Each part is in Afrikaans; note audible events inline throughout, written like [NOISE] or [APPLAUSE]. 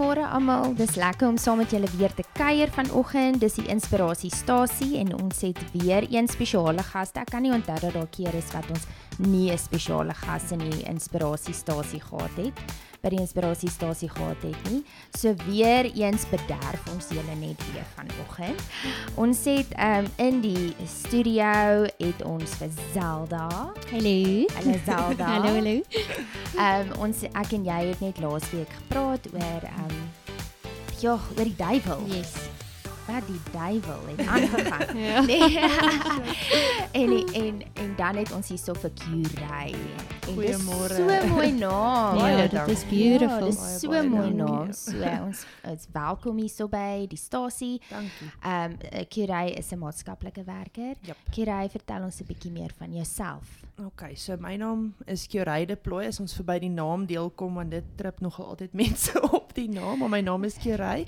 Goeiemôre almal. Dis lekker om saam met julle weer te kuier vanoggend. Dis die inspirasiestasie en ons het weer een spesiale gas. Ek kan nie onthou dat daar keer is wat ons nie 'n spesiale gas in die inspirasiestasie gehad het by die inspirasiestasie gehad het nie. So weer eens bederf ons julle net weer vanoggend. Ons het um, in die studio het ons vir Zelda. Hallo. Hallo Zelda. [LAUGHS] hallo hallo. Ehm um, ons ek en jy het net laasweek gepraat oor ehm um, ja, oor die duiwel. Yes. Wat die duiwel het [LAUGHS] aangegaan. Ja. Nee. [LAUGHS] en en en dan het ons hierso vir Curie. En dis. So mooi naam. Ja, Baie dit is beautiful. Ja, dis so baie mooi naam. So ons is welkom hierso by die stasie. Dankie. Ehm um, Curie is 'n maatskaplike werker. Jep. Curie, vertel ons 'n bietjie meer van jouself. Okay, so my naam is Kyoreide Plooi. As ons verby die naam deel kom want dit trip nogal altyd [LAUGHS] mense op die naam, maar my naam is Kyorei.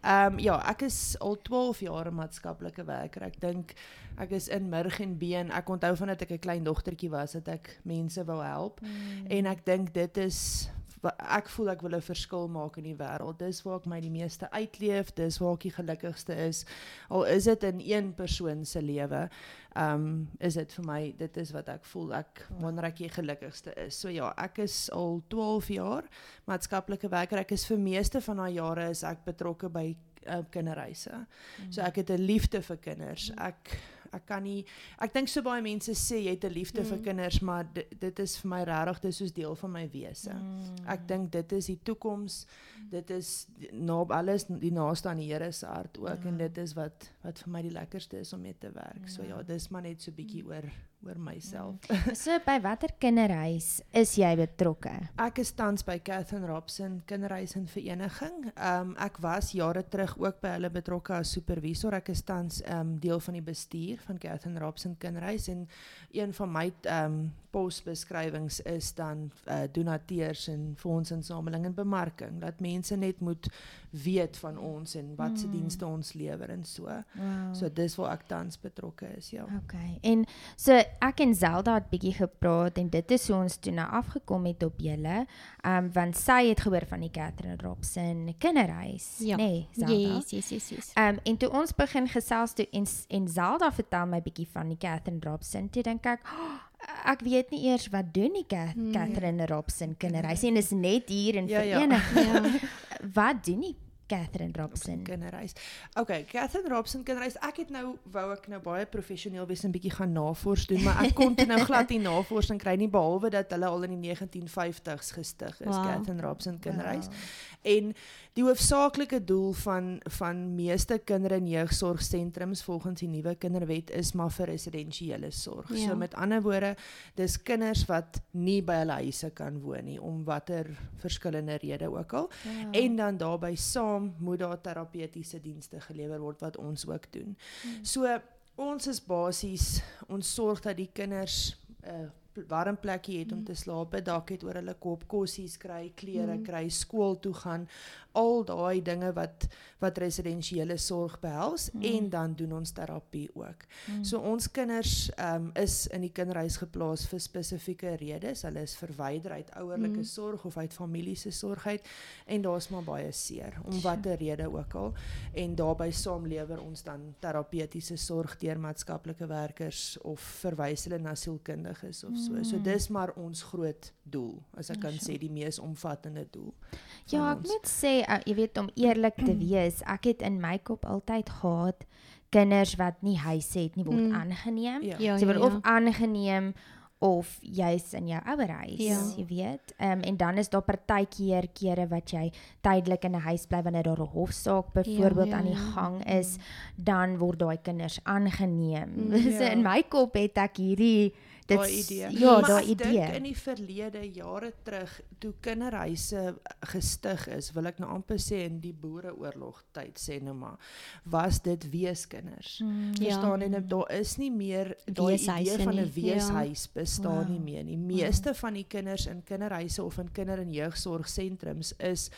Ehm um, ja, ek is al 12 jaar 'n maatskaplike werker. Ek dink ek is in murg en been. Ek onthou van dat ek 'n klein dogtertjie was dat ek mense wou help mm. en ek dink dit is ek voel ek wil 'n verskil maak in die wêreld. Dis waar ek my die meeste uitleef, dis waar ek die gelukkigste is. Al is dit in een persoon se lewe. Ehm um, is dit vir my dit is wat ek voel ek wanneer ek die gelukkigste is. So ja, ek is al 12 jaar maatskaplike werker. Ek is vir meeste van daai jare is ek betrokke by uh, kinderreise. Mm. So ek het 'n liefde vir kinders. Ek ek kan nie ek dink so baie mense sê jy het 'n liefde mm. vir kinders, maar dit, dit is vir my regtig dis soos deel van my wese. Mm. Ek dink dit is die toekoms. Dit is na alles die naaste aan die Here se hart ook ja. en dit is wat wat vir my die lekkerste is om mee te werk. Ja. So ja, dis maar net so bietjie oor oor myself. So by watter kinderhuis is jy betrokke? Ek is tans by Catherine Robson Kinderhuis en Vereniging. Ehm um, ek was jare terug ook by hulle betrokke as supervisor. Ek is tans ehm um, deel van die bestuur van Catherine Robson Kinderhuis en een van my ehm um, posbeskrywings is dan uh, donateurs en fondsinsameling en bemarking. Dat mense net moet weet van ons en wat se Mm. dienste ons lewer en so. Wow. So dis waar ek tans betrokke is, ja. Okay. En so ek en Zelda het bietjie gepraat en dit is hoe ons toe nou afgekom het op julle. Ehm um, want sy het gehoor van die Catherine Robson kinderhuis, Ja. nê, nee, Zelda. Yes, yes, yes, yes. Ehm um, en toe ons begin gesels toe en en Zelda vertel my bietjie van die Catherine Robson, toe dink ek, oh, ek weet nie eers wat doen die Hmm. Catherine Robson kinderhuis en is net hier in Ja, ja. vereniging. [LAUGHS] Ja. Wat doen die Catherine Robson? kinderreis. Okay, Catherine Robson kinderreis. Ek het nou wou ek nou baie professioneel wees en bietjie gaan navors doen, maar ek kon toe nou [LAUGHS] glad nie navorsing kry nie behalwe dat hulle al in die 1950s gestig is, Wow. Catherine Robson kinderreis. En die hoofsaaklike doel van van meeste kinder- en jeugsorgsentrums volgens die nuwe kinderwet is maar vir residensiële sorg. Ja. So met ander woorde, dis kinders wat nie by hulle huise kan woon nie om watter verskillende redes ook al. Ja. En dan daarbey saam moet daar terapeutiese dienste gelewer word wat ons ook doen. Hmm. So ons is basies ons sorg dat die kinders 'n uh, warm plekkie het om te slaap, 'n dak het oor hulle kop, kossies kry, klere Mm. kry, skool toe gaan, al daai dinge wat wat residensiële sorg behels Mm. en dan doen ons terapie ook. Mm. So ons kinders um, is in die kinderhuis geplaas vir spesifieke redes. Hulle is verwyder uit ouerlike Mm. sorg of uit familie se sorg uit en daar's maar baie seer om watter rede ook al. En daarbey saam lewer ons dan terapeutiese sorg deur maatskaplike werkers of verwys hulle na sielkundiges of so. So Mm. dis maar ons groot doel, as ek kan Sjoe. sê die mees omvattende doel. Ja, ek ons. moet sê, uh, jy weet om eerlik te [CLEARS THROAT] wees, ek het in my kop altyd gehad kinders wat nie huis het nie word Mm. aangeneem. Ja. Ja, ja, word ja. of aangeneem of jy's in jou ouerhuis, Ja. jy weet. Ehm um, en dan is daar partykeer kere wat jy tydelik in 'n huis bly wanneer daar 'n hofsaak byvoorbeeld ja, aan die ja. gang is, dan word daai kinders aangeneem. Mm. [LAUGHS] so Ja. in my kop het ek hierdie dit daai idee. Ja, daai ek dink idee. in die verlede jare terug toe kinderhuise gestig is, wil ek nou amper sê in die boereoorlog tyd sê nou maar, was dit weeskinders. Mm, Ja. Verstaan en daar is nie meer daai idee van 'n ja. weeshuis bestaan Wow. nie meer nie. Meeste van die kinders in kinderhuise of in kinder- en jeugsorgsentrums is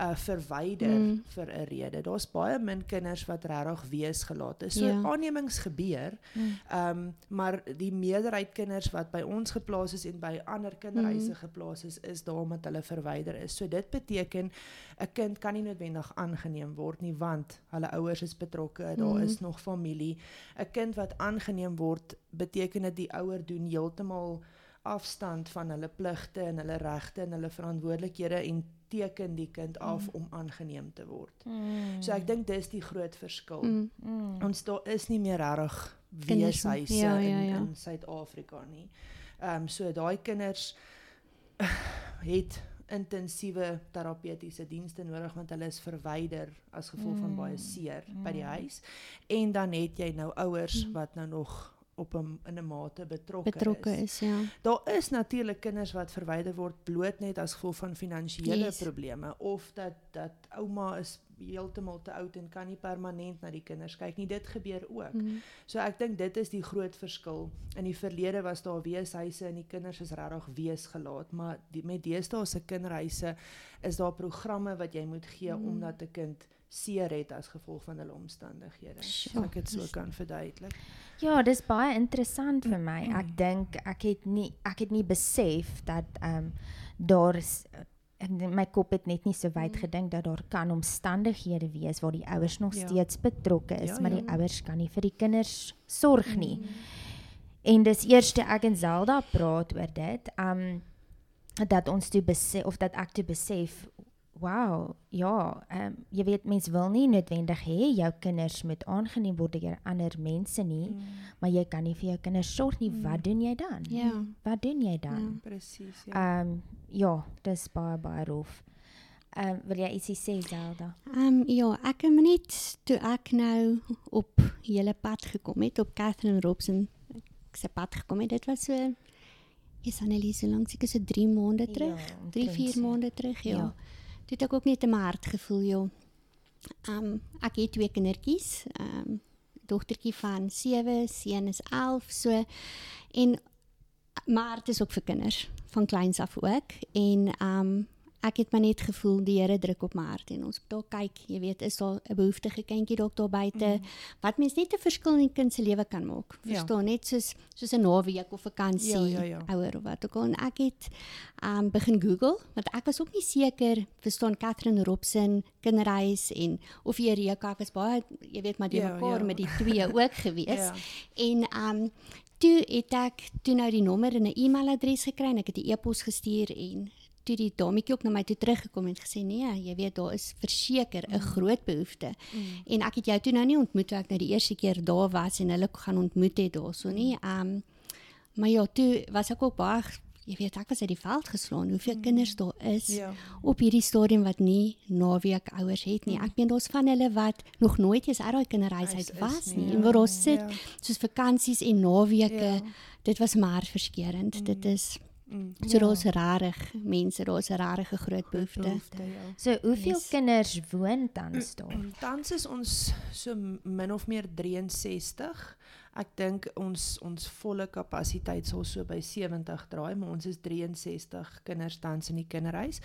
uh verwyder Mm. vir 'n rede. Daar's baie min kinders wat regtig wees gelaat is. So Ja. aannemings gebeur. Mm. Ehm um, maar die meerderheid kinders wat by ons geplaas is en by ander kinderhuise Mm. geplaas is, is daar omdat hulle verwyder is. So dit beteken 'n kind kan nie noodwendig aangeneem word nie want hulle ouers is betrokke, daar Mm. is nog familie. 'n Kind wat aangeneem word, beteken dit die ouer doen heeltemal afstand van hulle pligte en hulle regte en hulle verantwoordelikhede en teken die kind af Mm. om aangeneem te word. Mm. So ek dink dis die groot verskil. Mm. Mm. Ons daar is nie meer regtig weeshuise Ja, ja, in ja. in Suid-Afrika nie. Ehm um, so daai kinders [SIGHS] het intensiewe terapeutiese dienste nodig want hulle is verwyder as gevolg van baie Mm. seer by die Mm. huis. En dan het jy nou ouers Mm. wat nou nog op 'n in 'n mate betrokke, Betrokke is. is, ja. Daar is natuurlik kinders wat verwyder word bloot net as gevolg van finansiële Yes. probleme of dat dat ouma is heeltemal te oud en kan nie permanent na die kinders kyk nie. Dit gebeur ook. Mm. So ek dink dit is die groot verskil. In die verlede was daar weeshuise en die kinders is regtig weesgelaat, maar die, met deesdae se kinderhuise is daar programme wat jy moet gee Mm. omdat 'n kind seer het as gevolg van hulle omstandighede. As ek dit so kan verduidelik. Ja, dis baie interessant vir my. Ek dink ek het nie ek het nie besef dat ehm um, daar is in my kop het net nie so wyd Mm. gedink dat daar kan omstandighede wees waar die ouers nog Ja. steeds betrokke is, Ja, maar ja. die ouers kan nie vir die kinders sorg nie. Mm. En dis eers toe ek en Zelda praat oor dit, um dat ons toe besef of dat ek toe besef, wow, ja, um jy weet mens wil nie noodwendig hê jou kinders moet aangeneem word deur ander mense nie, Mm. maar jy kan nie vir jou kinders sorg nie. Wat doen jy dan? Ja. Wat doen jy dan? Presies, ja. Ehm um, ja, dis baie baie rof. Ehm um, wil jy ietsie sê Zelda? Ehm um, ja, ek het net toe ek nou op julle pad gekom het op Catherine Robson se pad gekom het. Dit was so is Annelies so lank seker so 3 maande terug. Ja, 3 omtrent 4 so. maande terug, ja. Ja. Toe het ook net my hart gevoel, ja. Ehm um, ek het twee kindertjies. Ehm um, dogtertjie van 7, seun is 11, so en my hart is ook vir kinders van kleins af ook en ehm um, ek het maar net gevoel die Here druk op my hart en ons moet daar kyk, jy weet, is daar 'n behoeftige kindjie dalk daar buite Mm. wat mens net 'n verskil in 'n kind se lewe kan maak. Ja. Verstaan, net soos soos 'n naweek of vakansie Ja, ja, ja. ouer of wat ook al en ek het um begin Google want ek was ook nie seker verstaan Catherine Robson kinderhuis en of Eureka ek was baie jy weet maar die Ja, mekaar ja. met die twee [LAUGHS] ook gewees Ja. en um toe het ek toe nou die nommer en 'n e-mailadres gekry en ek het 'n e-pos gestuur en toe die dametjie ook na my toe teruggekom en gesê nee jy weet daar is verseker 'n groot behoefte Mm. en ek het jou toe nou nie ontmoet toe ek nou die eerste keer daar was en hulle gaan ontmoet het daarso nie um maar ja toe was ek ook baie jy weet ek was uit die veld geslaan hoeveel mm. kinders daar is Ja. op hierdie stadium wat nie naweek ouers het nie. Ek meen daar's van hulle wat nog nooit eens uit daai kinderhuis Huis uit is was nie, nie. ja. En waar ons sit Ja. soos vakansies en naweke, Ja. dit was maar verskeurend. Dit is Mm. so daar's rarig mense, daar's 'n rarige groot behoefte. Behoefte, ja. So, hoeveel Yes. kinders woon tans daar? Tans is ons so min of meer 63. Ek dink ons ons volle kapasiteit sal so by 70 draai, maar ons is 63 kinders tans in die kinderhuis.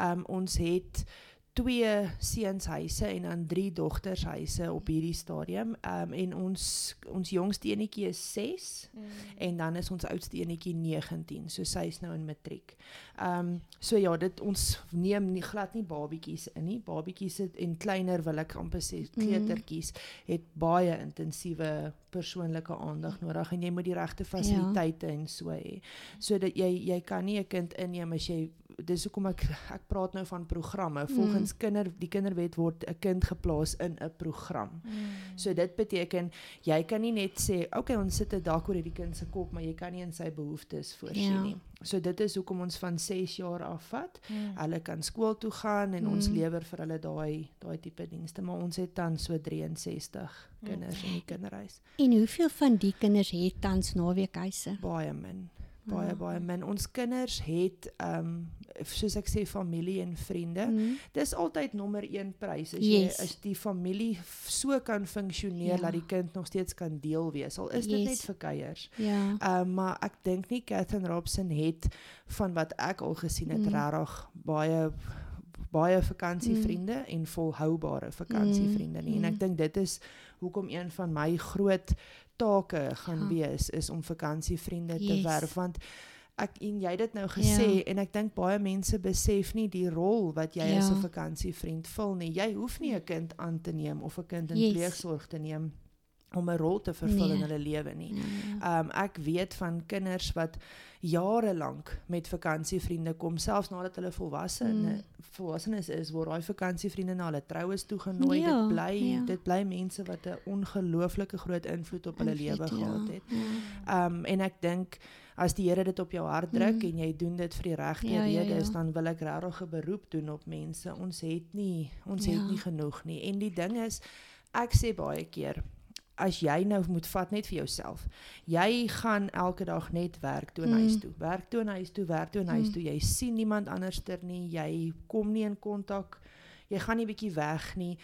Um ons het twee seunshuise en dan drie dogtershuise op hierdie stadium. Um en ons ons jongste enetjie is 6 en dan is ons oudste enetjie 19, so sy is nou in matriek. Ehm um, so ja, dit ons neem nie glad nie babietjies in nie. Babietjies het en kleiner wil ek amper sê kleutertjies het baie intensiewe persoonlike aandag nodig en jy moet die regte fasiliteite ja. en so hê. So dat jy jy kan nie 'n kind inneem as jy dis hoekom ek ek praat nou van programme. Volgens mm. kinder die kinderwet word 'n kind geplaas in 'n program. Mm. So dit beteken jy kan nie net sê okay ons sit 'n dak oor hierdie kind se kop maar jy kan nie in sy behoeftes voorsien Ja. nie. So dit is hoekom ons van 6 jaar af vat. Mm. Hulle kan skool toe gaan en mm. ons Mm. lewer vir hulle daai daai tipe dienste maar ons het dan so 63 kinders in die kinderhuis. En hoeveel van die kinders het tans naweekhuise? Baie min. Baie Ah. baie min. Ons kinders het ehm um, soos ek sê familie en vriende. Mm. Dis altyd nommer 1 prys as Yes. jy as die familie so kan funksioneer Ja. dat die kind nog steeds kan deel wees. Al is dit Yes. net vir kuiers. Ja. Ehm um, maar ek dink nie Catherine Robson het van wat ek al gesien het Mm. regtig baie baie vakansievriende mm. en volhoubare vakansievriende nie. Mm. En ek dink dit is hoekom een van my groot take gaan ja. wees is om vakansievriende yes. te werf want ek en jy het dit nou gesê ja. en ek dink baie mense besef nie die rol wat jy ja. as 'n vakansievriend vul nie. Jy hoef nie 'n kind aan te neem of 'n kind in yes. pleegsorg te neem om 'n rol te vervul nee. in hulle lewe nie. Nee. Ehm um, ek weet van kinders wat jare lank met vakansievriende kom selfs nadat hulle volwasse mm. volwassenes is waar daai vakansievriende na hulle troues toe genooi ja, dit bly ja. dit bly mense wat 'n ongelooflike groot invloed op hulle lewe ja. gehad het. Ja. Ehm um, en ek dink as die Here dit op jou hart druk mm. en jy doen dit vir die regte ja, redes ja, ja. dan wil ek regtig 'n beroep doen op mense. Ons het nie ons ja. het nie genoeg nie. En die ding is ek sê baie keer as jy nou moet vat net vir jouself. Jy gaan elke dag net werk toe en huis mm. toe. Werk toe en huis toe, werk toe en huis mm. toe. Jy sien niemand anderster nie. Jy kom nie in kontak. Jy gaan nie bietjie weg nie.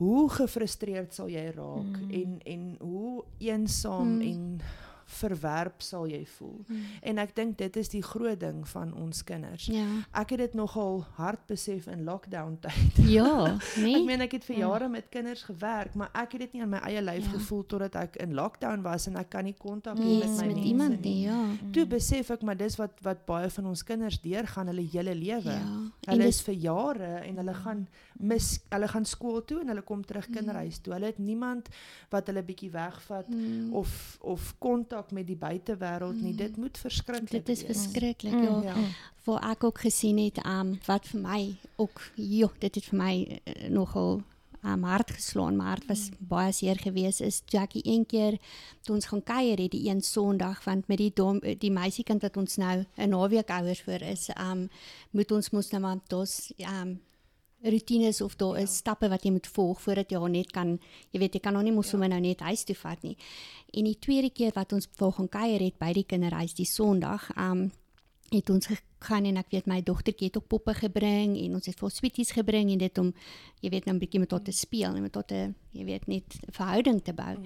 Hoe gefrustreerd sal jy raak mm. en en hoe eensaam mm. en verwerp sal jy voel. Hmm. En ek dink dit is die groot ding van ons kinders. Ja. Ek het dit nogal hard besef in lockdown [LAUGHS] tyd. Ja, nee. ek meen ek het vir ja. jare met kinders gewerk, maar ek het dit nie aan my eie lyf ja. gevoel totdat ek in lockdown was en ek kan nie kontak hê met my met mense iemand nie. Ja. Toe besef ek maar dis wat wat baie van ons kinders deurgaan hulle hele lewe. Ja. Hulle is vir jare en hulle gaan mis hulle gaan skool toe en hulle kom terug mm. kinderhuis toe. Hulle het niemand wat hulle bietjie wegvat mm. of of kontak met die buitewêreld nie. Dit moet verskriklik wees. Dit is verskriklik, ja. ja. Voor ek ook gesien het um wat vir my ook joh, dit het vir my uh, nogal um, hart geslaan, maar dit was mm. baie seer geweest is Jackie een keer toe ons gaan kuier het die een Sondag want met die dom, die meisiekind wat ons nou 'n naweek ouers vir is, um moet ons mos nou maar dos um rutines of daar is ja. stappe wat jy moet volg voordat jy net kan jy weet jy kan nog nie mos ja. sommer nou net huis toe vat nie. En die tweede keer wat ons volgens kuier het by die kinderhuis die Sondag, um het ons gegaan en ek weet my dogtertjie het ook poppe gebring en ons het vir sweeties gebring en dit om jy weet nou 'n bietjie met haar te speel en met haar te jy weet net verhouding te bou. Mm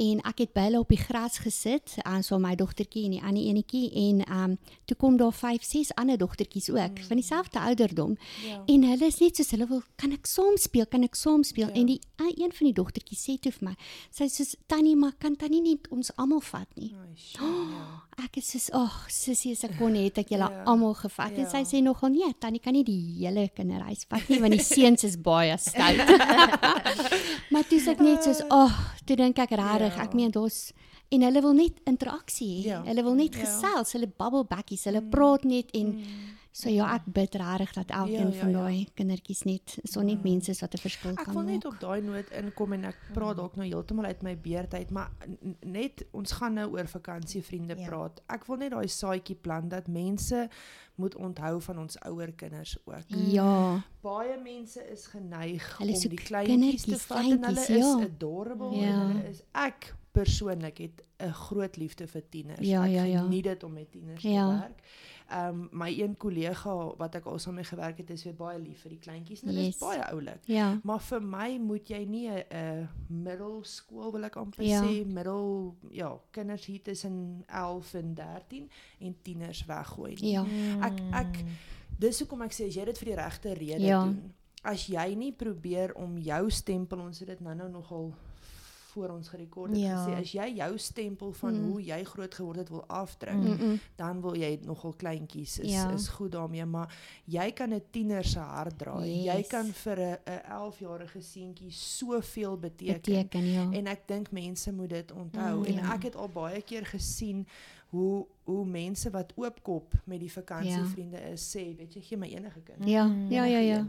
en ek het by hulle op die gras gesit aan so my dogtertjie en die ander enetjie en ehm um, toe kom daar 5 6 ander dogtertjies ook mm. van dieselfde ouderdom ja. en hulle is net soos hulle wil kan ek saam speel kan ek saam speel ja. en die een van die dogtertjies sê toe vir my sy sê tannie maar kan tannie net ons almal vat nie oh, sure, oh, ja. [GASPS] ek is soos ag oh, sussie as ek kon het ek julle [LAUGHS] ja. almal gevat ja. en sy sê nogal nee tannie kan nie die hele kinderhuis vat nie want die seuns is baie stout [LAUGHS] [LAUGHS] maar dis ek net soos ag oh, toe dink ek regtig, ja. ek meen daar's en hulle wil net interaksie hê. Ja. Hulle wil net ja. gesels, hulle babbel bakkies, hulle mm. praat net en mm. So ja, ek bid regtig dat elkeen ja, ja, van ja. daai kindertjies net so net ja. mense is wat 'n verskil kan maak. Ek wil net op daai noot inkom en ek praat dalk nou heeltemal uit my beerd uit, maar net ons gaan nou oor vakansievriende ja. praat. Ek wil net daai saadjie plant dat mense moet onthou van ons ouer kinders ook. Ja. Baie mense is geneig hulle om die kleintjies te vat en hulle ja. is adorable ja. en hulle is ek persoonlik het 'n groot liefde vir tieners. Ja, ek ja, ja. geniet dit om met tieners ja. te werk. Ehm um, my een kollega wat ek al saam mee gewerk het, is weer baie lief vir die kleintjies. Hulle yes. is baie oulik. Ja. Maar vir my moet jy nie 'n uh, middelskool wil ek amper ja. sê, middel ja, kinders hier tussen 11 en 13 en tieners weggooi nie. Ja. Ek ek dis hoekom ek sê as jy dit vir die regte rede ja. doen. As jy nie probeer om jou stempel ons het dit nou-nou nogal voor ons gerekord het ja. gesê as jy jou stempel van mm. hoe jy groot geword het wil afdruk, mm -mm. dan wil jy nogal kleintjies is ja. is goed daarmee, maar jy kan 'n tiener se hart draai. Yes. Jy kan vir 'n 'n 11-jarige seentjie soveel beteken. beteken ja. En ek dink mense moet dit onthou mm, en ja. ek het al baie keer gesien hoe hoe mense wat oopkop met die vakansievriende ja. is sê, weet jy, gee my enige kind. Ja, ja, ja, ja.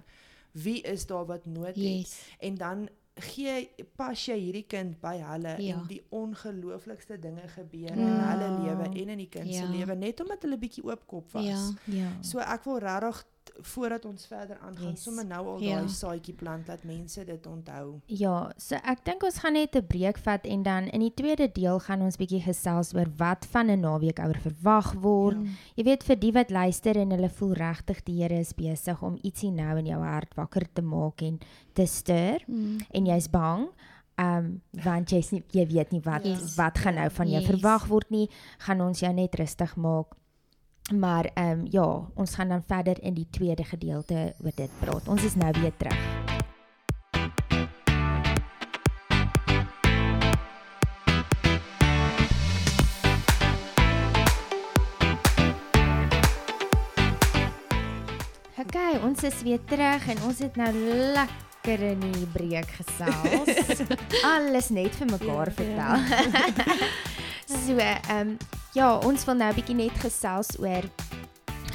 Wie is daar wat nood yes. het? En dan gee pas jy hierdie kind by hulle ja. en die ongelooflikste dinge gebeur ja. in hulle lewe en in die kind ja. se lewe net omdat hulle bietjie oopkop was. Ja. Ja. So ek wil regtig voordat ons verder aangaan, yes. sommer nou al ja. daai saadjie plant dat mense dit onthou. Ja, so ek dink ons gaan net 'n breek vat en dan in die tweede deel gaan ons bietjie gesels oor wat van 'n naweek ouer verwag word. Ja. Jy weet vir die wat luister en hulle voel regtig die Here is besig om ietsie nou in jou hart wakker te maak en te stuur mm. en jy's bang. Ehm um, want jy's nie jy weet nie wat yes. wat gaan nou van jou yes. verwag word nie, gaan ons jou net rustig maak Maar ehm um, ja, ons gaan dan verder in die tweede gedeelte oor dit praat. Ons is nou weer terug. Okay, ons is weer terug en ons het nou lekker in die breek gesels. [LAUGHS] Alles net vir mekaar ja, vertel. Ja. [LAUGHS] so, ehm um, ja, ons wil nou 'n bietjie net gesels oor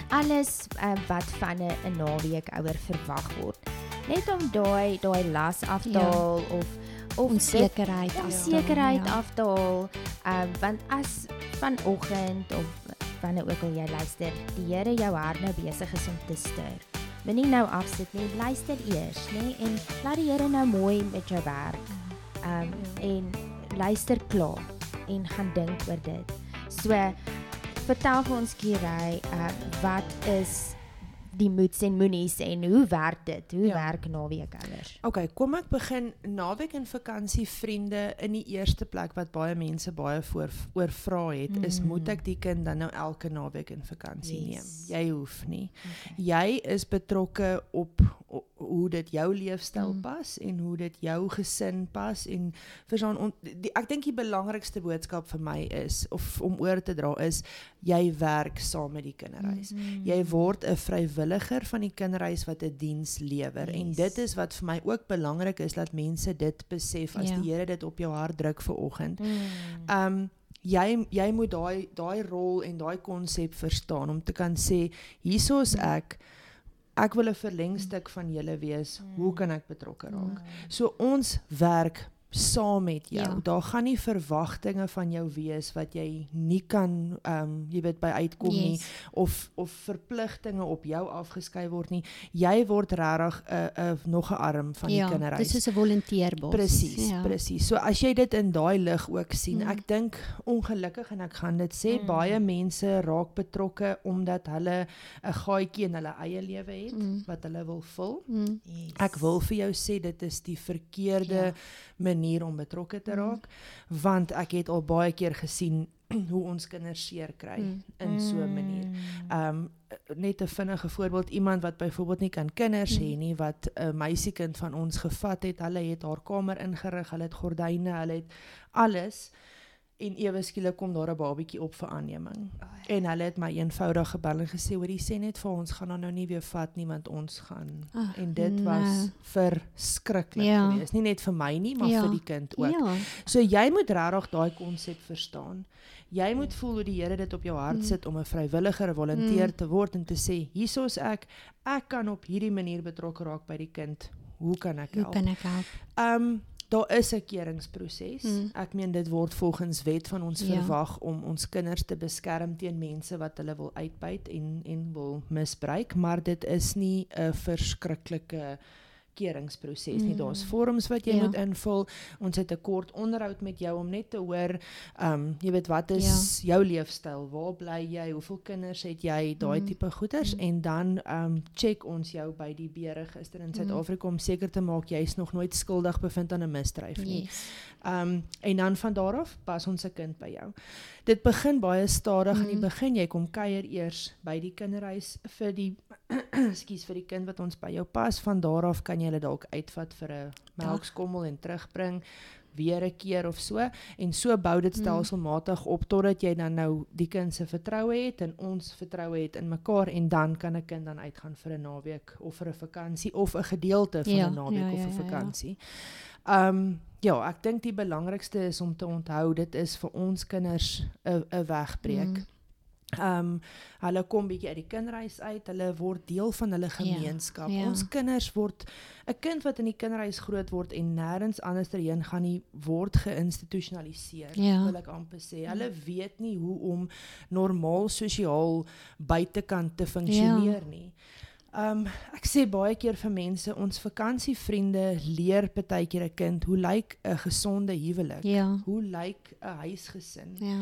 alles uh, wat van 'n naweek ouer verwag word. Net om daai daai las af te haal ja. of of onsekerheid onsekerheid ja. af te haal. Ehm uh, want as vanoggend of wanneer ook al jy luister, die Here jou hart nou besig is om te stuur. Moenie nou afsit nie, luister eers, nê, en laat die Here nou mooi met jou werk. Um en luister klaar en gaan dink oor dit. So vertel vir ons Kirai, uh, wat is die moets en moenies en hoe werk dit? Hoe ja. werk naweek anders? OK, kom ek begin naweek en vakansie vriende in die eerste plek wat baie mense baie voor oor vra het mm. is moet ek die kind dan nou elke naweek in vakansie yes. neem? Jy hoef nie. Okay. Jy is betrokke op, op hoe dit jou leefstyl mm. pas en hoe dit jou gesin pas en verstaan ek dink die belangrikste boodskap vir my is of om oor te dra is jy werk saam met die kinderhuis. Mm -hmm. Jy word 'n vrywilliger van die kinderhuis wat 'n diens lewer yes. en dit is wat vir my ook belangrik is dat mense dit besef as ja. die Here dit op jou hart druk vir oggend. Mm. Um jy jy moet daai daai rol en daai konsep verstaan om te kan sê hiersoos mm. ek ek wil 'n verlengstuk van julle wees. Mm. Hoe kan ek betrokke raak? Mm. So ons werk saam met jou. Ja. Daar gaan nie verwagtinge van jou wees wat jy nie kan ehm um, jy weet by uitkom yes. nie of of verpligtinge op jou afgeskei word nie. Jy word regtig 'n uh, 'n uh, nog 'n arm van ja, die kinderhuis. Dis soos 'n volunteerbos. Presies, ja. presies. So as jy dit in daai lig ook sien, mm. ek dink ongelukkig en ek gaan dit sê mm. baie mense raak betrokke omdat hulle 'n gaatjie in hulle eie lewe het mm. wat hulle wil vul. Mm. Yes. Ek wil vir jou sê dit is die verkeerde ja manier om betrokke te mhm. raak mm. want ek het al baie keer gesien [CLEARS THROAT] hoe ons kinders seer kry mm. in so 'n manier. Mm. Ehm um, net 'n vinnige voorbeeld iemand wat byvoorbeeld nie kan kinders mm. hê nie wat 'n meisiekind van ons gevat het, hulle het haar kamer ingerig, hulle het gordyne, hulle het alles en ewe skielik kom daar 'n babietjie op vir aanneming. Oh, ja. En hulle het my eenvoudig gebel en gesê hoor jy sê net vir ons gaan dan nou nie weer vat nie want ons gaan oh, en dit nee. was verskriklik ja. geweest. Nie net vir my nie, maar ja. vir die kind ook. Ja. So jy moet regtig daai konsep verstaan. Jy moet voel hoe die Here dit op jou hart mm. sit om 'n vrywilliger, 'n volonteer mm. te word en te sê hiersoos ek ek kan op hierdie manier betrokke raak by die kind. Hoe kan ek help? Hoe kan ek help? Ehm um, daar is 'n keringsproses. Mm. Ek meen dit word volgens wet van ons ja. verwag om ons kinders te beskerm teen mense wat hulle wil uitbuit en en wil misbruik, maar dit is nie 'n verskriklike keringsproses nie. Mm. Daar's vorms wat jy ja. moet invul. Ons het 'n kort onderhoud met jou om net te hoor, ehm um, jy weet wat is ja. jou leefstyl? Waar bly jy? Hoeveel kinders het jy? Daai mm. tipe goeders mm. en dan ehm um, check ons jou by die beregister in. Suid-Afrika mm. om seker te maak jy is nog nooit skuldig bevind aan 'n misdryf nie. Yes. Ehm um, en dan van daar af pas ons se kind by jou. Dit begin baie stadig mm. in die mm. begin. Jy kom kuier eers by die kinderhuis vir die [CLEARS THROAT] ekskuus vir die kind wat ons by jou pas. Van daar af kan jy hulle dalk uitvat vir 'n melkskommel en terugbring weer 'n keer of so en so bou dit hmm. stelselmatig op totdat jy dan nou die kind se vertroue het en ons vertroue het in mekaar en dan kan 'n kind dan uitgaan vir 'n naweek of vir 'n vakansie of 'n gedeelte van 'n ja, naweek ja, ja, of 'n vakansie. Ehm um, ja, ek dink die belangrikste is om te onthou dit is vir ons kinders 'n wegbreek. Hmm. Ehm um, hulle kom bietjie uit die kinderhuis uit, hulle word deel van hulle ja, gemeenskap. Ja, ja. Ons kinders word 'n kind wat in die kinderhuis groot word en nêrens anders heen gaan nie word geïnstitusionaliseer, ja. wil ek amper sê. Hulle weet nie hoe om normaal sosiaal buitekant te funksioneer ja. nie. Um ek sê baie keer vir mense ons vakansievriende leer partykeer 'n kind hoe lyk 'n gesonde huwelik? Ja. Hoe lyk 'n huisgesin? Ja.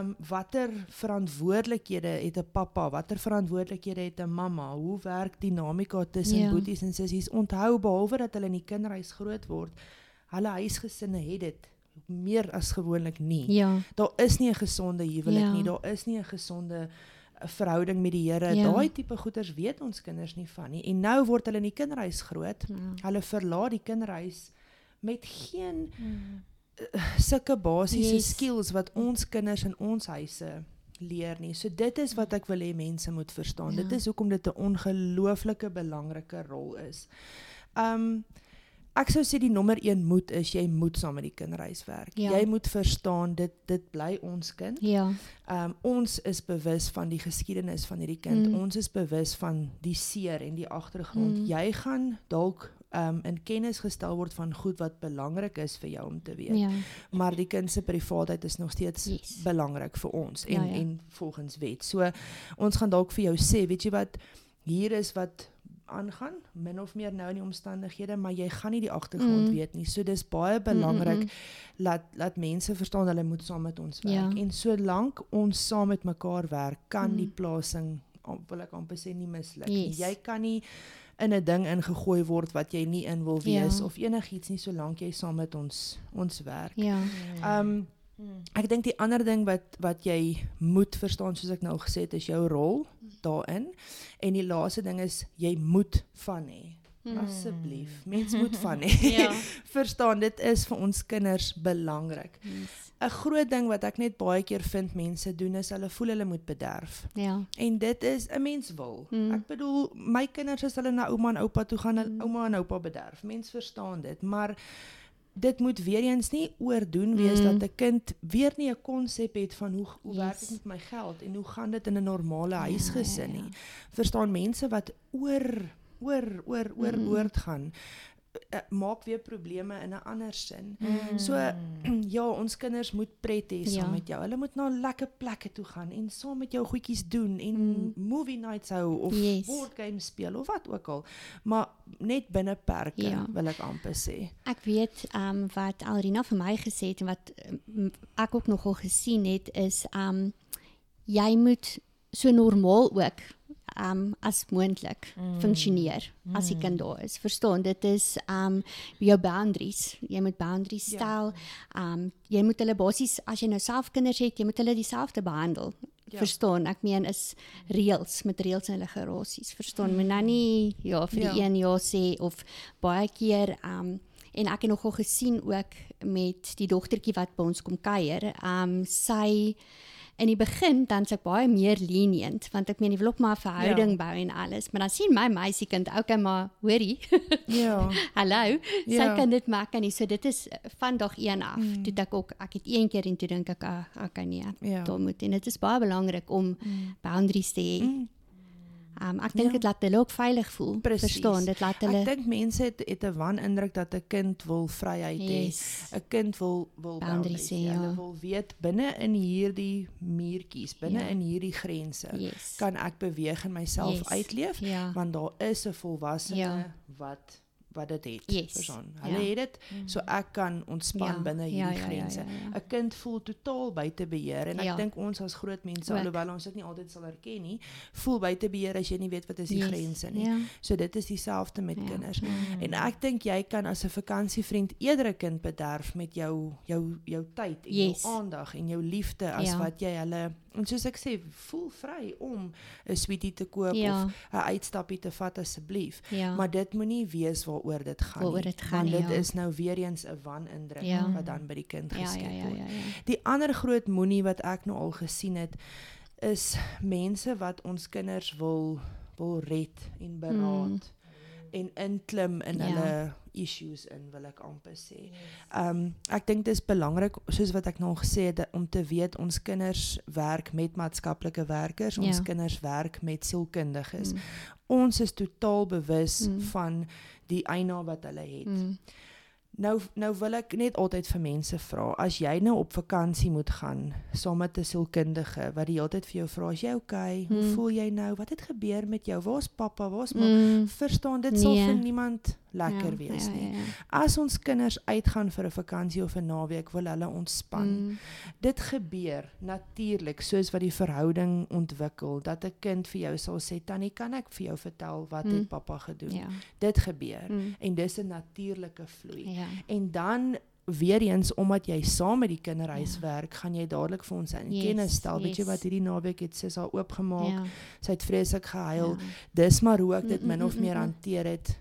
Um watter verantwoordelikhede het 'n pappa? Watter verantwoordelikhede het 'n mamma? Hoe werk dinamika tussen ja. boeties en sissies? Onthou behalwe dat hulle in die kinderhuis groot word, hulle huisgesinne het dit meer as gewoonlik nie. Ja. Daar is nie 'n gesonde huwelik ja. nie. Daar is nie 'n gesonde 'n verhouding met die Here. Ja. Daai tipe goeders weet ons kinders nie van nie. En nou word hulle in die kinderhuis groot. Ja. Hulle verlaat die kinderhuis met geen sulke basiese Yes. skills wat ons kinders in ons huise leer nie. So dit is wat ek wil hê mense moet verstaan. Ja. Dit is hoekom dit 'n ongelooflike belangrike rol is. Um ek sou sê die nommer 1 moet is jy moet saam met die kinderhuis werk. Ja. Jy moet verstaan dit dit bly ons kind. Ja. Um ons is bewus van die geskiedenis van hierdie kind. Mm. Ons is bewus van die seer en die agtergrond. Mm. Jy gaan dalk um in kennis gestel word van goed wat belangrik is vir jou om te weet. Ja. Maar die kind se privaatheid is nog steeds Yes. belangrik vir ons en Ja, ja. en volgens wet. So ons gaan dalk vir jou sê, weet jy wat, hier is wat aangaan, min of meer nou in die omstandighede, maar jy gaan nie die agtergrond Mm. weet nie. So dis baie belangrik mm, mm. laat laat mense verstaan hulle moet saam met ons werk. Ja. En solank ons saam met mekaar werk, kan Mm. die plasing wil ek amper sê nie misluk nie. Yes. Jy kan nie in 'n ding ingegooi word wat jy nie in wil wees Ja. of enigiets nie solank jy saam met ons ons werk. Ja. Um ek dink die ander ding wat wat jy moet verstaan soos ek nou gesê het is jou rol daarin en die laaste ding is jy moet van hê. Asseblief, [LAUGHS] mens moet van hê. Ja. [LAUGHS] Verstaan, dit is vir ons kinders belangrik. Yes. 'n Groot ding wat ek net baie keer vind mense doen is hulle voel hulle moet bederf. Ja. En dit is 'n mens wil. Mm. Ek bedoel, my kinders as hulle na ouma en oupa toe gaan, hulle Mm. ouma en oupa bederf. Mens verstaan dit, maar dit moet weer eens nie oordoen wees Mm. dat 'n kind weer nie 'n konsep het van hoe hoe werk dit Yes. met my geld en hoe gaan dit in 'n normale Ja, huisgesin ja, ja. nie. Verstaan mense wat oor oor oor oor Mm. oord gaan maak weer probleme in 'n ander sin. Mm. So [CLEARS THROAT] ja, ons kinders moet pret hê saam Ja. met jou. Hulle moet na lekker plekke toe gaan en saam met jou goedjies doen en Mm. movie nights hou of Yes. board games speel of wat ook al. Maar net binne perke Ja. wil ek amper sê. Ek weet ehm um, wat Alrina vir my gesê het en wat um, ek ook nogal gesien het is ehm um, jy moet so normaal ook ehm um, as moontlik Mm. funksioneer as die kind daar is. Verstaan, dit is um, jou boundaries. Jy moet boundaries Ja. stel. Ehm um, jy moet hulle basies as jy nou self kinders het, jy moet hulle dieselfde behandel. Ja. Verstaan, ek meen is reëls met reëls en regulasies. Verstaan, moet nou nie ja vir die Ja. een ja sê of baie keer um, en ek het nogal gesien ook met die dogtertjie wat by ons kom kuier. Um, sy in die begin dan sy baie meer lenient want ek meen jy wil ook maar 'n verhouding Ja. bou en alles, maar dan sien my meisiekind okay maar hoorie. [LAUGHS] Ja. Hallo. Sy Ja. kan dit maak en nie. So dit is van dag 1 af. Mm. Toe ek ook ek het een keer en toe dink ek ah, okay nee. Ja. Daar moet en dit is baie belangrik om Mm. boundaries te hê. Mm. Um, ek dink Ja. dit laat hulle ook veilig voel. Presies. Verstaan, dit laat Ek hulle dink mense het het 'n wanindruk dat 'n kind wil vryheid hê. yes. 'n Kind wil wil Boundaries hê, hê. Hulle ja. wil weet binne in hierdie muurtjies, binne Ja. in hierdie grense Yes. kan ek beweeg en myself Yes. uitleef ja. want daar is 'n volwassene Ja. wat wat dit het. Yes. Verstaan? Hulle Ja. het dit so ek kan ontspan Ja. binne Ja, hierdie ja, ja, grense. ja, ja. 'n Kind voel totaal buite beheer en ek Ja. dink ons as groot mense alhoewel ons dit nie altyd sal erken nie, voel buite beheer as jy nie weet wat is die Yes. grense nie. Ja. So dit is dieselfde met Ja. kinders. Mm. En ek dink jy kan as 'n vakansievriend eerder 'n kind bederf met jou jou jou tyd en Yes. jou aandag en jou liefde as Ja. wat jy hulle en soos ek sê, voel vry om 'n sweetie te koop Ja. of 'n uitstappie te vat asseblief. Ja. Maar dit moenie wees waaroor dit gaan Waaroor dit gaan want dit ja. is nou weer eens 'n wanindruk Ja. wat dan by die kind ja, ja, geskep ja, word. ja, ja. Die ander groot moenie wat ek nou al gesien het is mense wat ons kinders wil wil red en beraad en inklim in Mm. Ja. hulle issues in wil ek amper sê. Um ek dink dit is belangrik soos wat ek nou gesê het om te weet ons kinders werk met maatskaplike werkers, ons Ja. kinders werk met sielkundiges. Mm. Ons is totaal bewus Mm. van die eienaar wat hulle het. Mm. Nou nou wil ek net altyd vir mense vra, as jy nou op vakansie moet gaan saam met 'n sielkundige wat die hele tyd vir jou vra, is jy okay? Hoe Hmm. voel jy nou? Wat het gebeur met jou? Waar's pappa? Waar's mamma? Mm. Verstaan, dit sal Nee. vir niemand lekker ja, wees ja, nie. Ja, ja. As ons kinders uitgaan vir 'n vakansie of 'n naweek, wil hulle ontspan. Mm. Dit gebeur natuurlik soos wat die verhouding ontwikkel dat 'n kind vir jou sal sê, "Tannie, kan ek vir jou vertel wat Hmm. het pappa gedoen?" Ja. Dit gebeur Mm. en dis 'n natuurlike vloei. Ja. En dan weer eens omdat jy saam met die kinderhuis ja. werk, gaan jy dadelik vir ons in Yes, kennis stel. Weet jy yes. wat hierdie naweek het sy al oopgemaak. Ja. Sy het vreeslik gehuil. Ja. Dis maar hoe ek dit Mm, min mm, of mm, meer mm. hanteer het.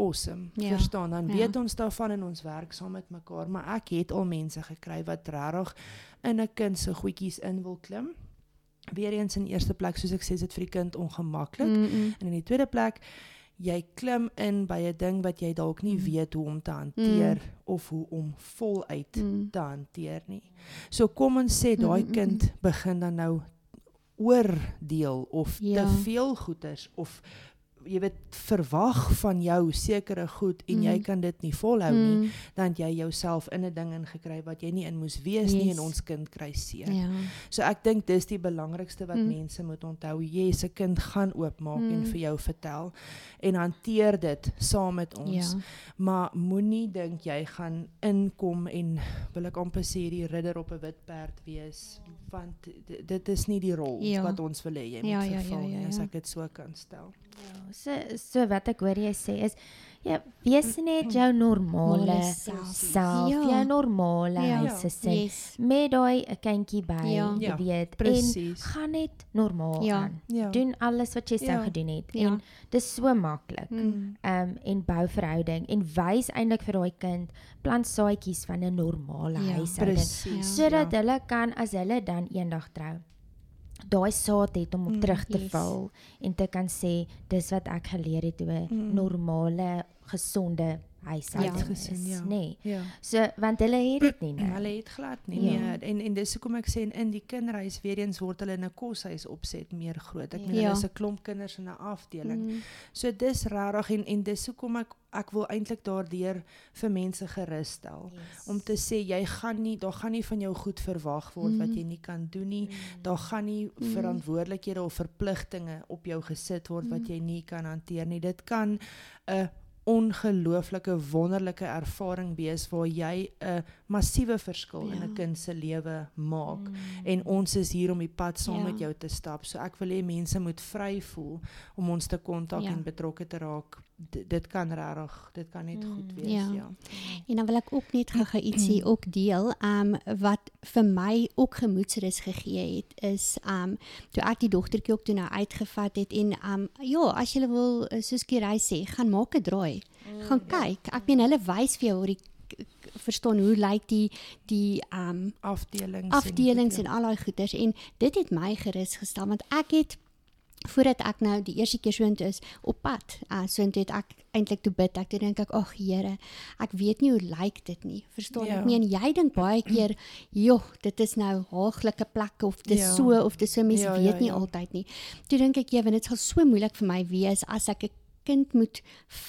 Awesome. Ja, Verstaan? Dan ja. weet ons daarvan en ons werk saam met mekaar, maar ek het al mense gekry wat regtig in 'n kind se goedjies in wil klim. Weereens in eerste plek soos ek sê, is dit vir die kind ongemaklik. Mm -mm. En in die tweede plek, jy klim in by 'n ding wat jy dalk nie Mm. weet hoe om te hanteer of hoe om voluit Mm. te hanteer nie. So kom ons sê daai Mm, mm, kind begin dan nou oordeel of Ja. te veel goeders of jy weet verwag van jou sekere goed en jy Mm. kan dit nie volhou nie, Mm. dan jy jouself in 'n ding ingekry wat jy nie in moes wees nie Yes. en ons kind kry seer. Ja. So ek dink dis die belangrikste wat Mm. mense moet onthou. Jy se kind gaan oopmaak en Mm. vir jou vertel en hanteer dit saam met ons. Ja. Maar moenie dink jy gaan inkom en wil ek amper sê die ridder op 'n wit perd wees want dit is nie die rol Ja. wat ons wil hê jy moet Ja, ja, ja, vervul nie ja, as ja. ek dit so kan stel. Ja, so so wat ek hoor jy sê is ja, wees net jou normale Normale self, self. Ja. jou normale Ja. huisgesin Yes. met daai 'n kindjie by, Ja. jy Ja, weet, en Presies. gaan net normaal Ja. aan. Ja. Doen alles wat jy sou Ja. gedoen het Ja. en dis so maklik. Mm. Ehm um, en bou verhouding en wys eintlik vir daai kind plant saadjies van 'n normale Ja, huishouding sodat ja. hulle kan as hulle dan eendag trou daai saad het om op Mm, terug te yes. val en te kan sê dis wat ek geleer het hoe Mm. normale gesonde huishouding Ja. is, Gesin, ja. nê. Nee. ja. So want hulle het dit nie nou. Hulle het glad nie. Ja. Nee, en en dis hoekom ek sê in, die kinderhuis weer eens word hulle in 'n koshuis opset meer groot. Ek meen Ja. hulle is 'n klomp kinders in 'n afdeling. Mm. So dis regtig en en dis hoekom ek ek wil eintlik daardeur vir mense gerus stel Yes. om te sê jy gaan nie daar gaan nie van jou goed verwag word wat Mm. jy nie kan doen nie. Mm. Daar gaan nie Mm. verantwoordelikhede of verpligtinge op jou gesit word wat Mm. jy nie kan hanteer nie. Dit kan 'n ongelooflike wonderlike ervaring wees waar jy 'n massiewe verskil in Ja. 'n kind se lewe maak. Mm. En ons is hier om die pad saam Ja. met jou te stap. So ek wil hê mense moet vry voel om ons te kontak Ja. en betrokke te raak. Dit kan regtig, dit kan net goed Mm. wees, Ja. ja. En dan wil ek ook net gou-gou ietsie ook deel, um wat vir my ook gemoedsrus gegee het is um toe ek die dogtertjie ook toe nou uitgevat het en um ja, as jy wil eh, soos Kirai sê, gaan maak 'n draai. Gaan kyk. Ek meen hulle wys vir jou hoe die verstaan hoe lyk die die um Afdelings afdelings goed, en al daai goeders en dit het my gerus gestel want ek het voordat ek nou die eerste keer soontoe is op pad. Uh soontoe het ek eintlik toe bid. Ek toe dink ek, ag Here, ek weet nie hoe lyk dit nie. Verstaan Ja. ek nie en jy dink baie keer, joh, dit is nou haaglike plekke of dis Ja. so of dis so mense Ja, ja, weet nie ja. altyd nie. Toe dink ek, ja, want dit sal so moeilik vir my wees as ek 'n kind moet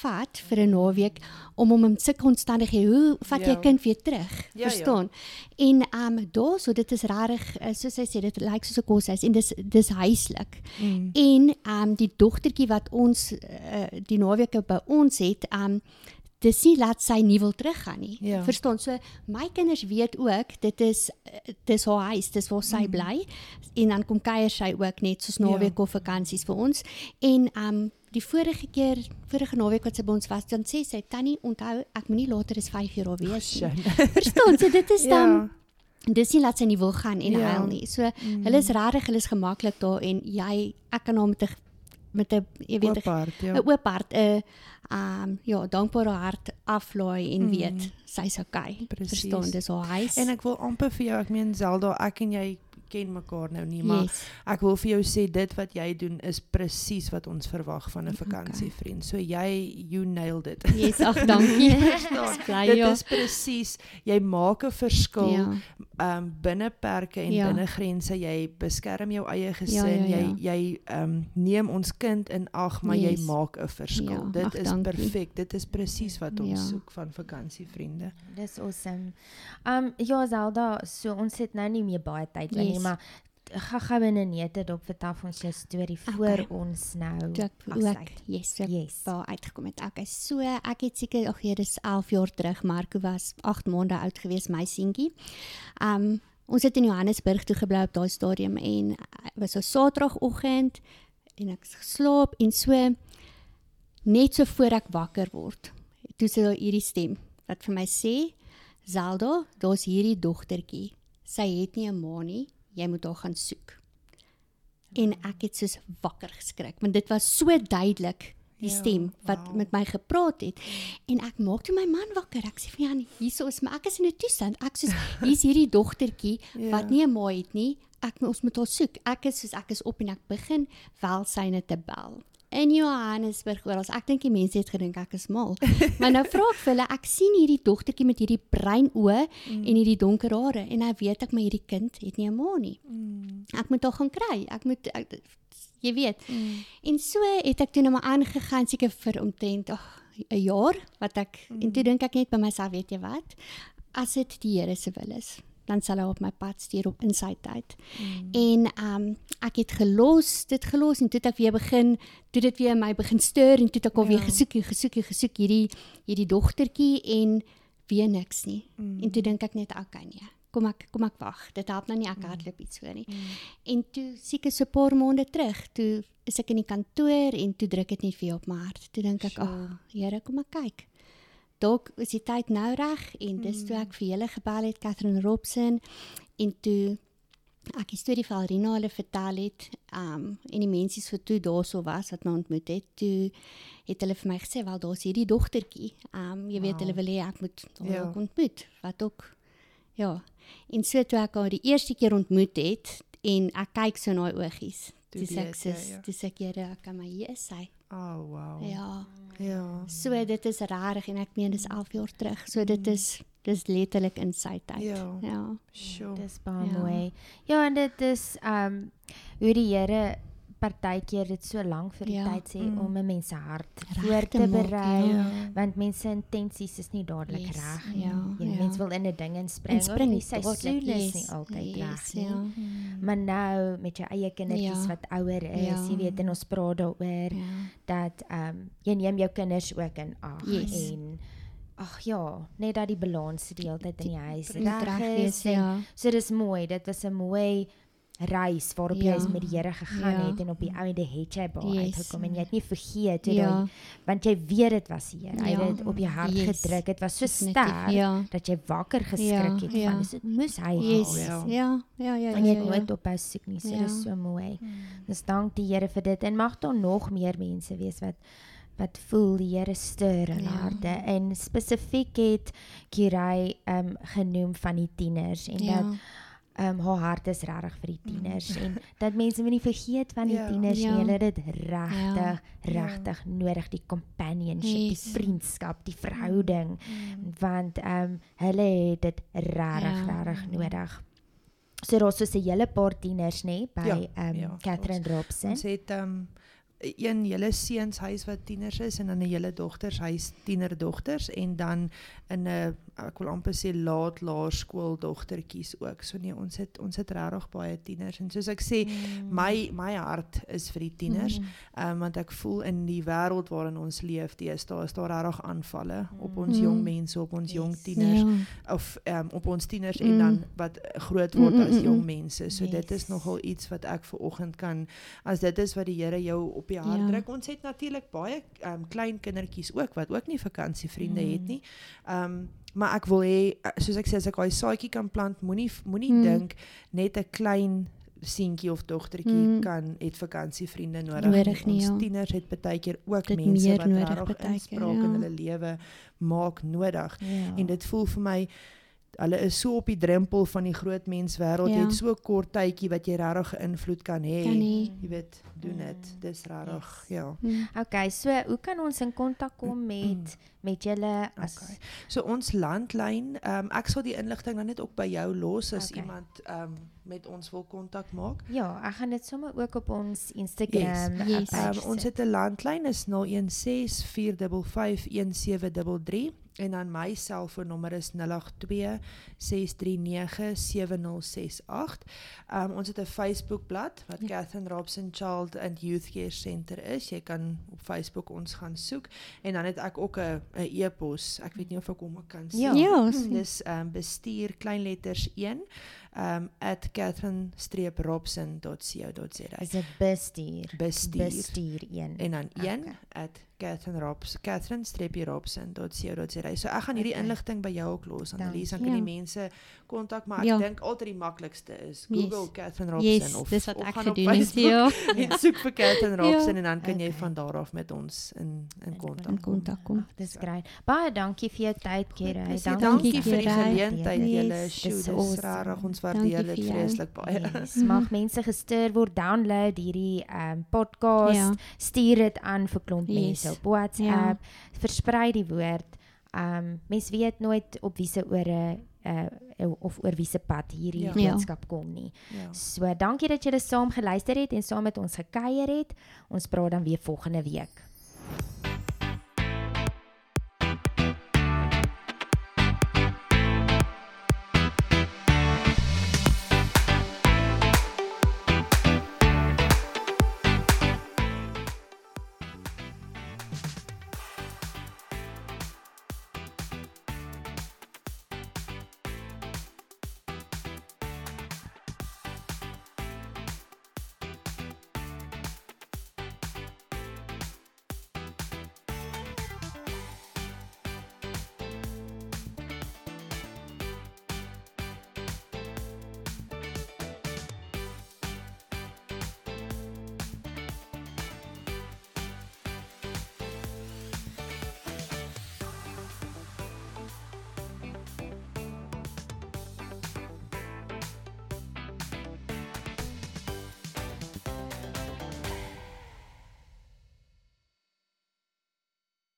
vat vir 'n naweek om hom in sulke omstandighede hoe vat jy Ja. 'n kind weer terug Ja, ja. verstaan en ehm um, daar so dit is regtig uh, soos hy sê dit lyk soos 'n koshuis en dis dis huislik Mm. en ehm um, die dogtertjie wat ons uh, die naweke by ons het ehm um, dis nie laat sy nie wil teruggaan nie. Ja. Verstaan? So my kinders weet ook dit is eh, dis haar huis, dis waar sy Mm. bly en dan kom kuier sy ook net soos Ja. naweek of vakansies vir ons. En um, die vorige keer, vorige naweek wat sy by ons was, dan sê sy tannie, onthou ek moenie later as 5 uur al wees nie. [LAUGHS] Verstaan? So dit is dan Ja. dis nie laat sy nie wil gaan en Ja. huil nie. So Mm. hulle is regtig, hulle is gemaklik daar en jy ek kan haar met 'n met 'n jy weet 'n Oop hart, ja. 'n oop hart 'n um ja, dankbare hart aflaai en Mm. weet sy's okay. Presies. Verstaan, dis haar huis. En ek wil amper vir jou, ek meen Zelda, ek en jy ken mekaar nou nie, maar yes. ek wil vir jou sê dit wat jy doen is presies wat ons verwag van 'n Okay. vakansievriend. So jy you nailed it. Yes, ag dankie. [LAUGHS] Bly Dit ja. is presies, jy maak 'n verskil Ja. um binne perke en Ja. binne grense. Jy beskerm jou eie gesin. ja, ja. Jy jy um neem ons kind in ag, maar jy Yes. maak 'n verskil. Ja, Dit ag, is perfek. Dit is presies wat ons Ja. soek van vakansievriende. Dis awesome. Um ja Zelda, so ons het nou nie meer baie tyd yes. nie, Yes. Maar gaga binne nete dop vertel ons jou storie Okay. voor ons nou ek ook yes, ek Yes. daar uitgekom het. Okay, so ek het seker ag ja, dis 11 jaar terug, Marco was 8 maande oud gewees, my seentjie. Um ons het in Johannesburg toe gebly op daai stadium en uh, was 'n Saterdagoggend en ek geslaap en so net so voor ek wakker word. Toe sê hierdie stem wat vir my sê Zelda, daar's hierdie dogtertjie. Sy het nie 'n ma nie. Jy moet haar gaan soek." En ek het soos wakker geskrik, want dit was so duidelik die Ja, stem wat wauw. met my gepraat het. En ek maak toe my man wakker. Ek sê vir Jan, hierso is maar ek is in 'n toestand. Ek soos [LAUGHS] hier's hierdie dogtertjie Ja. wat nie 'n ma het nie. Ek ons moet haar soek. Ek is soos ek is op en ek begin welsyne te bel. In Johannesburg oral. Ek dink die mense het gedink ek is mal. [LAUGHS] maar nou vra ek vir hulle, ek sien hierdie dogtertjie met hierdie bruin oë mm. en hierdie donker hare en nou weet ek maar hierdie kind het nie 'n ma nie. Mm. Ek moet haar gaan kry. Ek moet ek, jy weet. Mm. En so het ek toe nou maar aangegaan seker vir omtrent 'n jaar wat ek mm. en toe dink ek net by myself, weet jy wat? As dit die Here se wil is, dan sal hy op my pad stuur op in sy tyd. Mm. En ehm um, ek het gelos, dit gelos en toe het ek weer begin, toe dit weer my begin stuur en toe het ek al Ja. weer gesoek en gesoek en gesoek hierdie hierdie dogtertjie en weer niks nie. Mm. En toe dink ek net okay nee. Kom ek kom ek wag. Dit help nou nie ek hardloop iets so nie. En toe seker so 'n paar maande terug, toe is ek in die kantoor en toe druk dit net weer op my hart. Toe dink ek. "Ag, Here, kom maar kyk." Dalk is die tyd nou reg en dis toe ek vir julle gebel het, Catherine Robson, en toe ek die storie van Alrina hulle vertel het, um en die mense wat toe daarso was wat my ontmoet het, toe het hulle vir my gesê, "Wel, daar's hierdie dogtertjie. Um jy weet Wow. hulle wil hê ek moet haar Ja. ook ontmoet." Wat ook ja. En so toe ek haar die eerste keer ontmoet het en ek kyk so na haar oogies. Dis ek jy, sê, ja. dis ek Here, ek kan maar hier is sy. Oh wow. Ja. Ja. So dit is rarig en ek meen dis 11 jaar terug. So dit is dis letterlik in sy tyd. Ja. Ja. Sure. Dis baie Ja. mooi. Ja, en dit is um hoe die Here partykeer dit so lank vir die Ja. tyd sê Mm. om 'n mens se hart Reg voor te berei. Ja. Want mense intensies is nie dadelik Yes, reg nie. ja, ja. mens wil in 'n ding inspring. En spring die nie seisoen dadelik, is nie altyd yes, reg nie. Ja. Maar nou met jou eie kindertjies Ja. wat ouer is, Ja. jy weet en ons praat daaroor Ja. dat ehm um, jy neem jou kinders ook in ag Yes. en ag ja, net dat die balans die hele tyd in die huis reg is. en ja. So dis mooi. Dit was 'n mooi reis waarop jy Ja. eens met die Here gegaan Ja. het en op die einde het jy by Yes. uitgekom en jy het nie vergeet hoe Ja. daai want jy weet dit was die Here. Hy Ja. het dit op jou hart Yes. gedruk. Dit was so sterk ja. dat jy wakker geskrik Ja, het ja. van dis dit moes hy Yes. wees. ja. Ja. Ja, ja, En jy ja. het ja. nooit ophou soek nie. So Ja. dis so mooi. Mm. Dis dank die Here vir dit en mag daar nog meer mense wees wat wat voel die Here stuur hulle Ja. harte en spesifiek het Kirai ehm um, genoem van die tieners en Ja. dat ehm um, haar hart is regtig vir die tieners en dat mense moet nie vergeet van die Ja. tieners nie. Ja. Hulle het dit regtig Ja. regtig nodig die companionship, Yes. die vriendskap, die verhouding Mm. want ehm um, hulle het dit regtig Ja. regtig nodig. So daar's so 'n hele paar tieners nê by Ja, ehm um, ja, Catherine Robson. Ons het um een hele seuns huis wat tieners is en dan 'n hele dogters huis tienerdogters en dan in 'n ek wil amper sê laat laerskool dogtertjies ook. So nee, ons het ons het regtig baie tieners en soos ek sê, Mm. my my hart is vir die tieners. Mm. Um, want ek voel in die wêreld waarin ons leef, deesdae is daar regtig aanvalle op ons Mm. jong mense, op ons jong Yes. tieners Ja. of um, op ons tieners Mm. en dan wat groot word Mm, mm, as mm, jong mm. mense. So dit is Yes. nogal iets wat ek ver oggend kan as dit is wat die Here jou op die hart Ja. druk. Ons het natuurlik baie um, klein kindertjies ook wat ook nie vakansievriende Mm. het nie. Um maar ek wil hê uh, soos ek sê as ek daai saadjie kan plant, moenie moenie Mm. dink net 'n klein seentjie of dogtertjie Mm. kan het vakansievriende nodig. Nodig nie, Ons ja. tieners het baie keer ook Dit mense wat nodig regtig partykeer, inspraak ja. in hulle lewe maak nodig. Ja. En dit voel vir my hulle is so op die drempel van die groot mens wêreld. Jy Ja. het so kort tydjie wat jy regtig invloed kan hê. Jy weet, doen dit. Dis regtig, Yes. ja. Mm. Okay, so hoe kan ons in kontak kom met met julle as Okay. So ons landlyn, ehm ek sal die inligting dan net ook by jou los as Okay. iemand ehm met ons wil kontak maak. Ja, ek gaan dit sommer ook op ons Instagram Yes, yes. Ehm ons het 'n landlyn is 016 455 1733 en dan my selfoonnommer is 082 639 7068. Ehm ons het 'n Facebookblad wat Ja. Catherine Robson Child and Youth Care Center is. Jy kan op Facebook ons gaan soek en dan het ek ook 'n 'n e-pos. Ek weet nie of ek hom kan sien. Ja. Ja, Mm, Dis ehm um, bestuur kleinletters 1 um @catherine-robson.co.za. Dis 'n bestuur. Bestuur. Bestuur 1. En dan 1 Okay. At Catherine Robs Catherine-Robson.co.za. So ek gaan hierdie Okay. inligting by jou ook los Annelies, dan kan die Ja. mense kontak maar ek Ja. dink altyd die maklikste is Yes. Google Catherine Robson Yes, of dis wat ek gedoen het. Ja, [LAUGHS] en soek vir Catherine Robson Ja. en dan kan jy Okay. van daar af met ons in in kontak in kontak kom. Ag, dis great. Baie dankie vir jou tyd, Kira. Dankie, dankie, dankie vir die geleentheid julle. Yes, Sjoe, dis awesome. regtig ons waardeer dit vreeslik baie. Yes, mag mense gestuur word, download hierdie um podcast, Ja. stuur dit aan vir klomp Yes. mense op WhatsApp, versprei die woord. Um mens weet nooit op wie se ore uh of oor wie se pad hierdie Ja. Ja. boodskap kom nie. Ja. So dankie dat julle saam geluister het en saam met ons gekuier het. Ons praat dan weer volgende week.